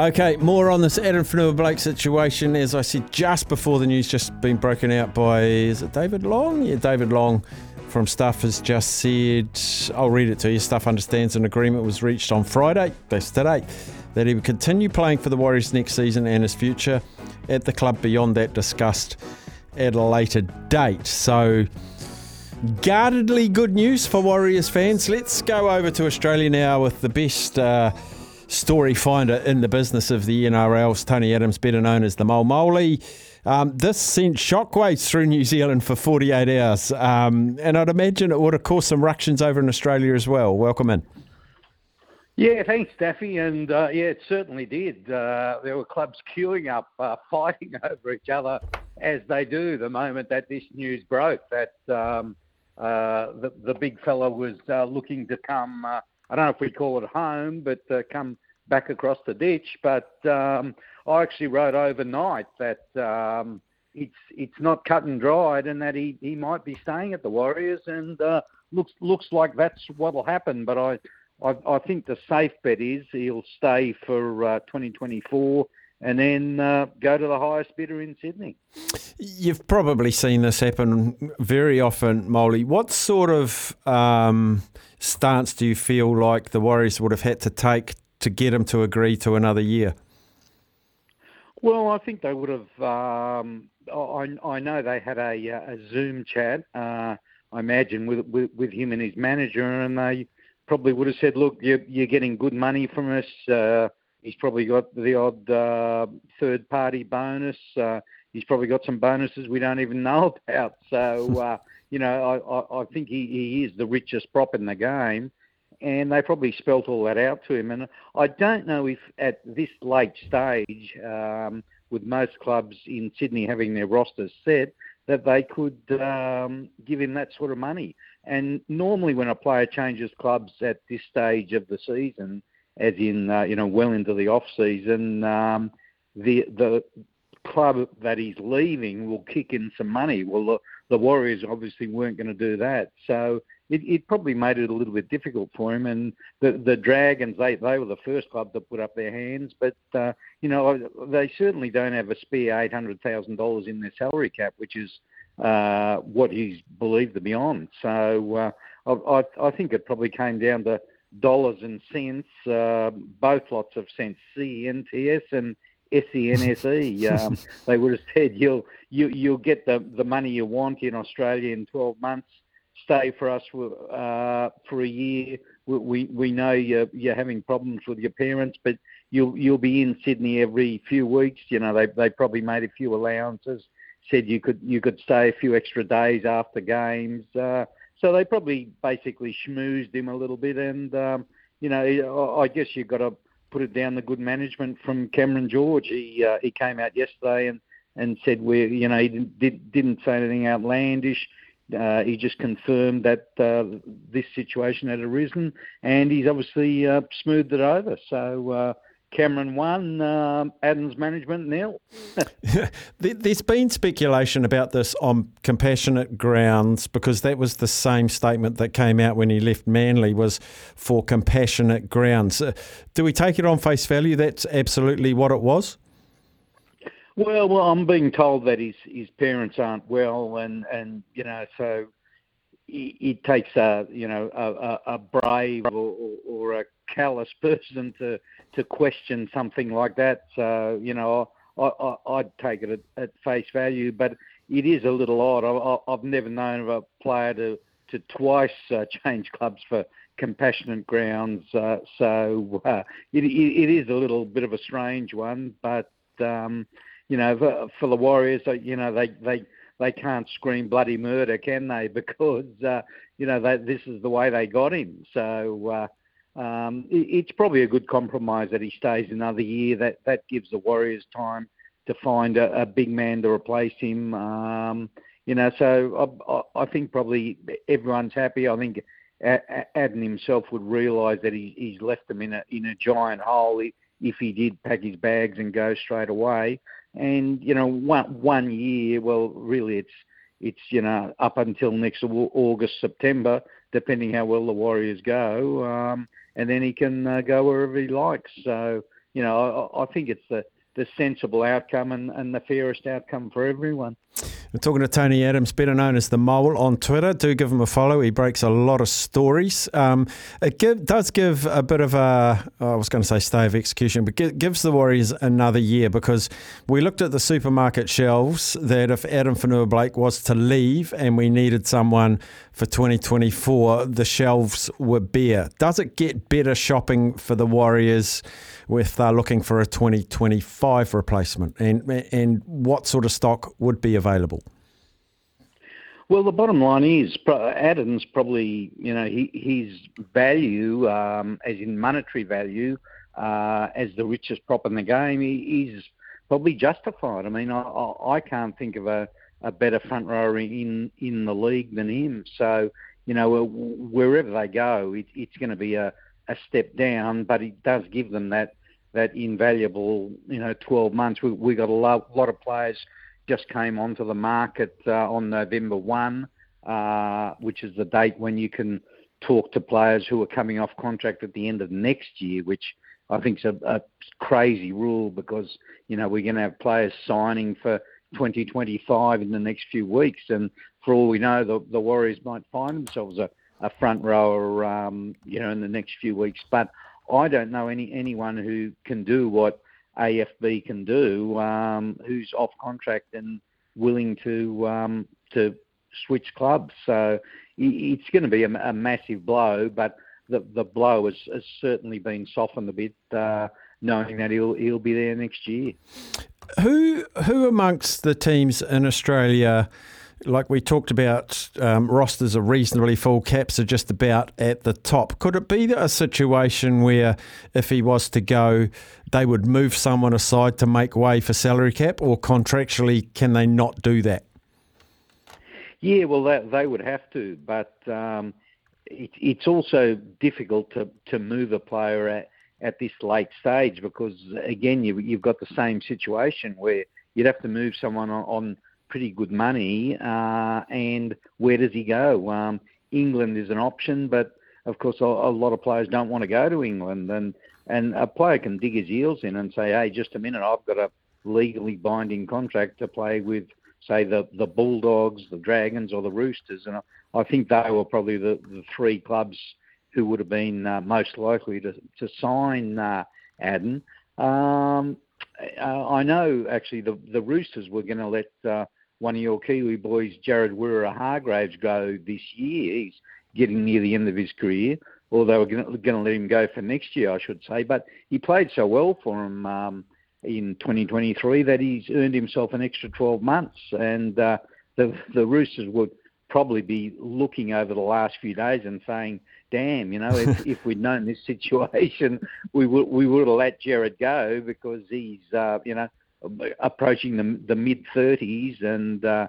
Okay, more on this Addin Fonua-Blake situation. As I said just before the news just been broken out by, is it David Long? Yeah, David Long from Stuff has just said, I'll read it to you. Stuff understands an agreement was reached on Friday, that's today, that he would continue playing for the Warriors next season and his future at the club beyond that discussed at a later date. So, guardedly good news for Warriors fans. Let's go over to Australia now with the best. Uh, story finder in the business of the NRL's Tony Adams, better known as the Mole Moley. Um, this sent shockwaves through New Zealand for 48 hours, um, and I'd imagine it would have caused some ructions over in Australia as well. Welcome in. Yeah, thanks, Staffy. And uh, yeah, it certainly did. Uh, there were clubs queuing up, uh, fighting over each other, as they do the moment that this news broke that um, the, the big fella was uh, looking to come uh, I don't know if we call it home, but uh, come back across the ditch. But um, I actually wrote overnight that um, it's it's not cut and dried, and that he, he might be staying at the Warriors, and uh, looks looks like that's what'll happen. But I, I I think the safe bet is he'll stay for uh, 2024 and then uh, go to the highest bidder in Sydney. You've probably seen this happen very often, Moley. What sort of um, stance do you feel like the Warriors would have had to take to get him to agree to another year? Well, I think they would have. Um, I, I know they had a, a Zoom chat. Uh, I imagine with, with, with him and his manager, and they probably would have said, "Look, you're, you're getting good money from us." Uh, He's probably got the odd uh, third party bonus. Uh, he's probably got some bonuses we don't even know about. So, uh, you know, I, I, think he, he is the richest prop in the game. And they probably spelt all that out to him. And I don't know if at this late stage, um, with most clubs in Sydney having their rosters set, that they could um, give him that sort of money. And normally, when a player changes clubs at this stage of the season, as in uh, you know well into the off season, um, the the club that he's leaving will kick in some money. Well, the, the Warriors obviously weren't going to do that, so it, it probably made it a little bit difficult for him. And the the Dragons, they they were the first club to put up their hands, but uh, you know they certainly don't have a spare eight hundred thousand dollars in their salary cap, which is uh, what he's believed to be on. So uh, I, I I think it probably came down to dollars and cents, uh, both lots of cents, CNTS and SENSE. Um, they would have said you'll you, you'll get the, the money you want in Australia in 12 months. Stay for us uh, for a year. We, we know you're, you're having problems with your parents, but you'll you'll be in Sydney every few weeks. You know they they probably made a few allowances. Said you could you could stay a few extra days after games. Uh, so they probably basically schmoozed him a little bit, and um, you know, I guess you've got to put it down the good management from Cameron George. He uh, he came out yesterday and and said we you know he didn't didn't say anything outlandish. Uh, he just confirmed that uh, this situation had arisen, and he's obviously uh, smoothed it over. So uh, Cameron won, um, Adams management nil. There's been speculation about this on compassionate grounds because that was the same statement that came out when he left Manly was for compassionate grounds. Uh, do we take it on face value? That's absolutely what it was. Well, well, I'm being told that his his parents aren't well, and and you know, so it, takes a you know a, a brave or, or a callous person to to question something like that. So you know, I, I, would take it at, at, face value, but it is a little odd. I, have never known of a player to to twice uh, change clubs for compassionate grounds. Uh, so uh, it, it is a little bit of a strange one, but um, you know, for, for the Warriors, uh, you know, they they they can't scream bloody murder, can they? Because uh, you know they, this is the way they got him. So uh, um, it, it's probably a good compromise that he stays another year. That that gives the Warriors time to find a, a big man to replace him. Um, you know, so I, I think probably everyone's happy. I think Addin himself would realise that he, he's left them in a in a giant hole if he did pack his bags and go straight away. And you know, one one year, well, really, it's it's you know up until next August September, depending how well the Warriors go, um, and then he can uh, go wherever he likes. So you know, I, I think it's the the sensible outcome and, and the fairest outcome for everyone. We're talking to Tony Adams, better known as the Mole, on Twitter. Do give him a follow. He breaks a lot of stories. Um, it give, does give a bit of a, I was going to say stay of execution, but gives the Warriors another year because we looked at the supermarket shelves that if Addin Fonua-Blake was to leave and we needed someone for 2024, the shelves were bare. Does it get better shopping for the Warriors? with uh, looking for a 2025 replacement, and and what sort of stock would be available? Well, the bottom line is Addin's probably you know he, his value, um, as in monetary value, uh, as the richest prop in the game, he, is probably justified. I mean, I, I can't think of a, a better front rower in in the league than him. So you know wherever they go, it, it's going to be a a step down, but it does give them that that invaluable, you know, 12 months. We, we got a lot, lot of players just came onto the market uh, on November 1, uh, which is the date when you can talk to players who are coming off contract at the end of next year, which I think is a, a crazy rule because, you know, we're going to have players signing for 2025 in the next few weeks. And for all we know, the, the Warriors might find themselves a, a front rower, um, you know, in the next few weeks. But I don't know any anyone who can do what AFB can do, um, who's off contract and willing to um, to switch clubs. So it's going to be a, a massive blow, but the the blow has, has certainly been softened a bit, uh, knowing that he'll he'll be there next year. Who who amongst the teams in Australia? Like we talked about, um, rosters are reasonably full, caps are just about at the top. Could it be a situation where if he was to go, they would move someone aside to make way for salary cap, or contractually, can they not do that? Yeah, well, that, they would have to, but um, it, it's also difficult to, to move a player at, at this late stage because, again, you, you've got the same situation where you'd have to move someone on, on pretty good money. Uh, and where does he go? Um, England is an option, but of course, a, a, lot of players don't want to go to England. And, and a player can dig his heels in and say, hey, just a minute, I've got a legally binding contract to play with, say, the, the Bulldogs, the Dragons, or the Roosters. And I, I think they were probably the, the three clubs who would have been uh, most likely to, to sign uh. Um, I know actually the the Roosters were going to let uh, one of your Kiwi boys, Jared Waerea-Hargreaves, go this year. He's getting near the end of his career, or they were going to let him go for next year, I should say. But he played so well for him um, in 2023 that he's earned himself an extra 12 months. And uh, the, the Roosters would probably be looking over the last few days and saying, damn, you know, if, if we'd known this situation, we would we would have let Jared go because he's, uh, you know, approaching the, the mid 30s and uh,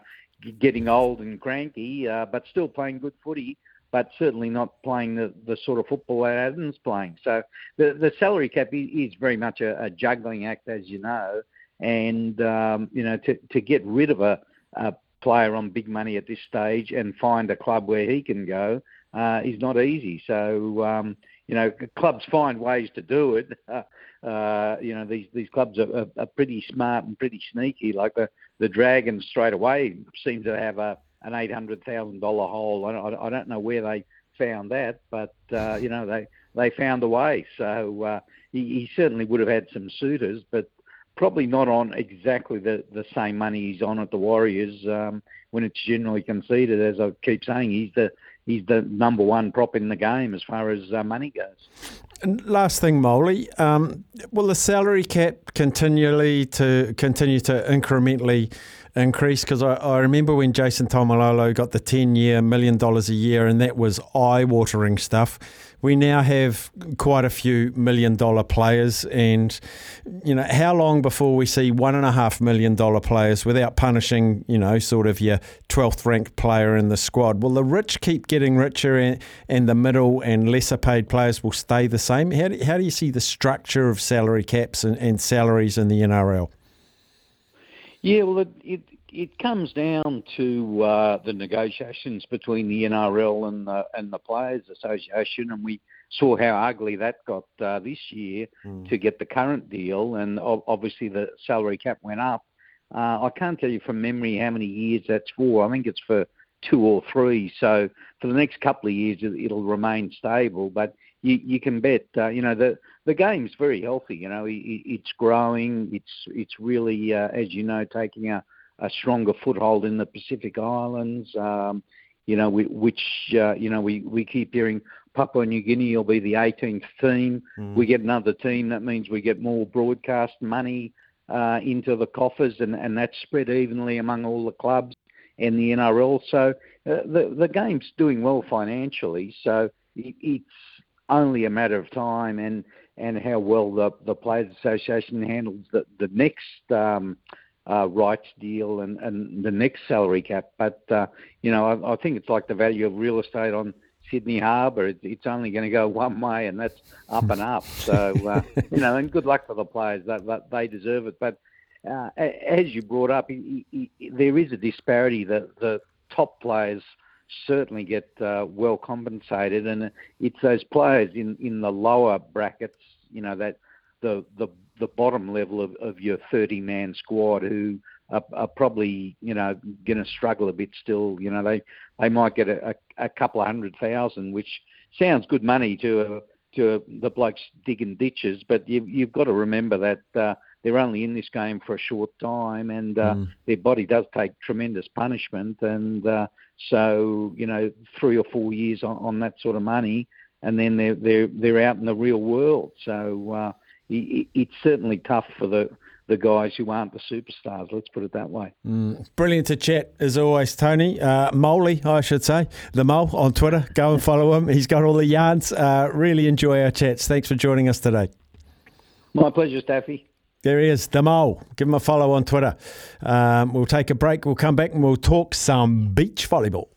getting old and cranky, uh, but still playing good footy, but certainly not playing the, the sort of football that Addin's playing. So the, the salary cap is very much a, a juggling act, as you know. And, um, you know, to, to get rid of a, a player on big money at this stage and find a club where he can go uh, is not easy. So, um, you know, clubs find ways to do it. Uh, you know, these these clubs are, are, are, pretty smart and pretty sneaky. Like the the Dragons straight away seem to have a an eight hundred thousand dollar hole. I don't, I don't know where they found that, but uh, you know they they found a way. So uh, he, he certainly would have had some suitors, but probably not on exactly the, the same money he's on at the Warriors um, when it's generally conceded. As I keep saying, he's the he's the number one prop in the game as far as uh, money goes. And last thing, Moley, um, will the salary cap continually to continue to incrementally increase? Because I, I remember when Jason Taumalolo got the 10 year, million dollars a year, and that was eye watering stuff. We now have quite a few million dollar players, and you know, how long before we see one and a half million dollar players without punishing, you know, sort of your 12th ranked player in the squad? Will the rich keep getting richer, and, and the middle and lesser paid players will stay the same? How do, how do you see the structure of salary caps and, and salaries in the NRL? Yeah, well, it it, it comes down to uh, the negotiations between the NRL and the and the Players Association, and we saw how ugly that got uh, this year mm. to get the current deal, and obviously the salary cap went up. Uh, I can't tell you from memory how many years that's for. I think it's for two or three. So for the next couple of years, it'll remain stable. But you, you can bet, uh, you know, the the game's very healthy. You know, it's growing. It's it's really, uh, as you know, taking a, a stronger foothold in the Pacific Islands. Um, you know, we, which uh, you know we, we keep hearing Papua New Guinea will be the 18th team. Mm. We get another team. That means we get more broadcast money uh, into the coffers, and, and that's spread evenly among all the clubs and the NRL. So uh, the the game's doing well financially. So it, it's only a matter of time and and how well the the Players Association handles the the next um, uh, rights deal and and the next salary cap. But uh, you know, I, I think it's like the value of real estate on Sydney Harbour. It, it's only going to go one way, and that's up and up. So uh, you know, and good luck for the players. That, that they deserve it. But uh, as you brought up, he, he, there is a disparity. that the top players certainly get uh, well compensated, and it's those players in, in the lower brackets, you know, that the the, the bottom level of, of your 30 man squad who are, are probably you know going to struggle a bit still. You know, they they might get a, a, a couple of hundred thousand, which sounds good money to to the blokes digging ditches, but you, you've got to remember that. Uh, they're only in this game for a short time, and uh, mm. their body does take tremendous punishment. And uh, so, you know, three or four years on, on that sort of money, and then they're they're they're out in the real world. So uh, it, it's certainly tough for the the guys who aren't the superstars. Let's put it that way. Mm, brilliant to chat as always, Tony uh, Moley, I should say, the Mole on Twitter. Go and follow him. He's got all the yarns. Uh, really enjoy our chats. Thanks for joining us today. My pleasure, Staffy. There he is, the mole. Give him a follow on Twitter. Um, we'll take a break. We'll come back and we'll talk some beach volleyball.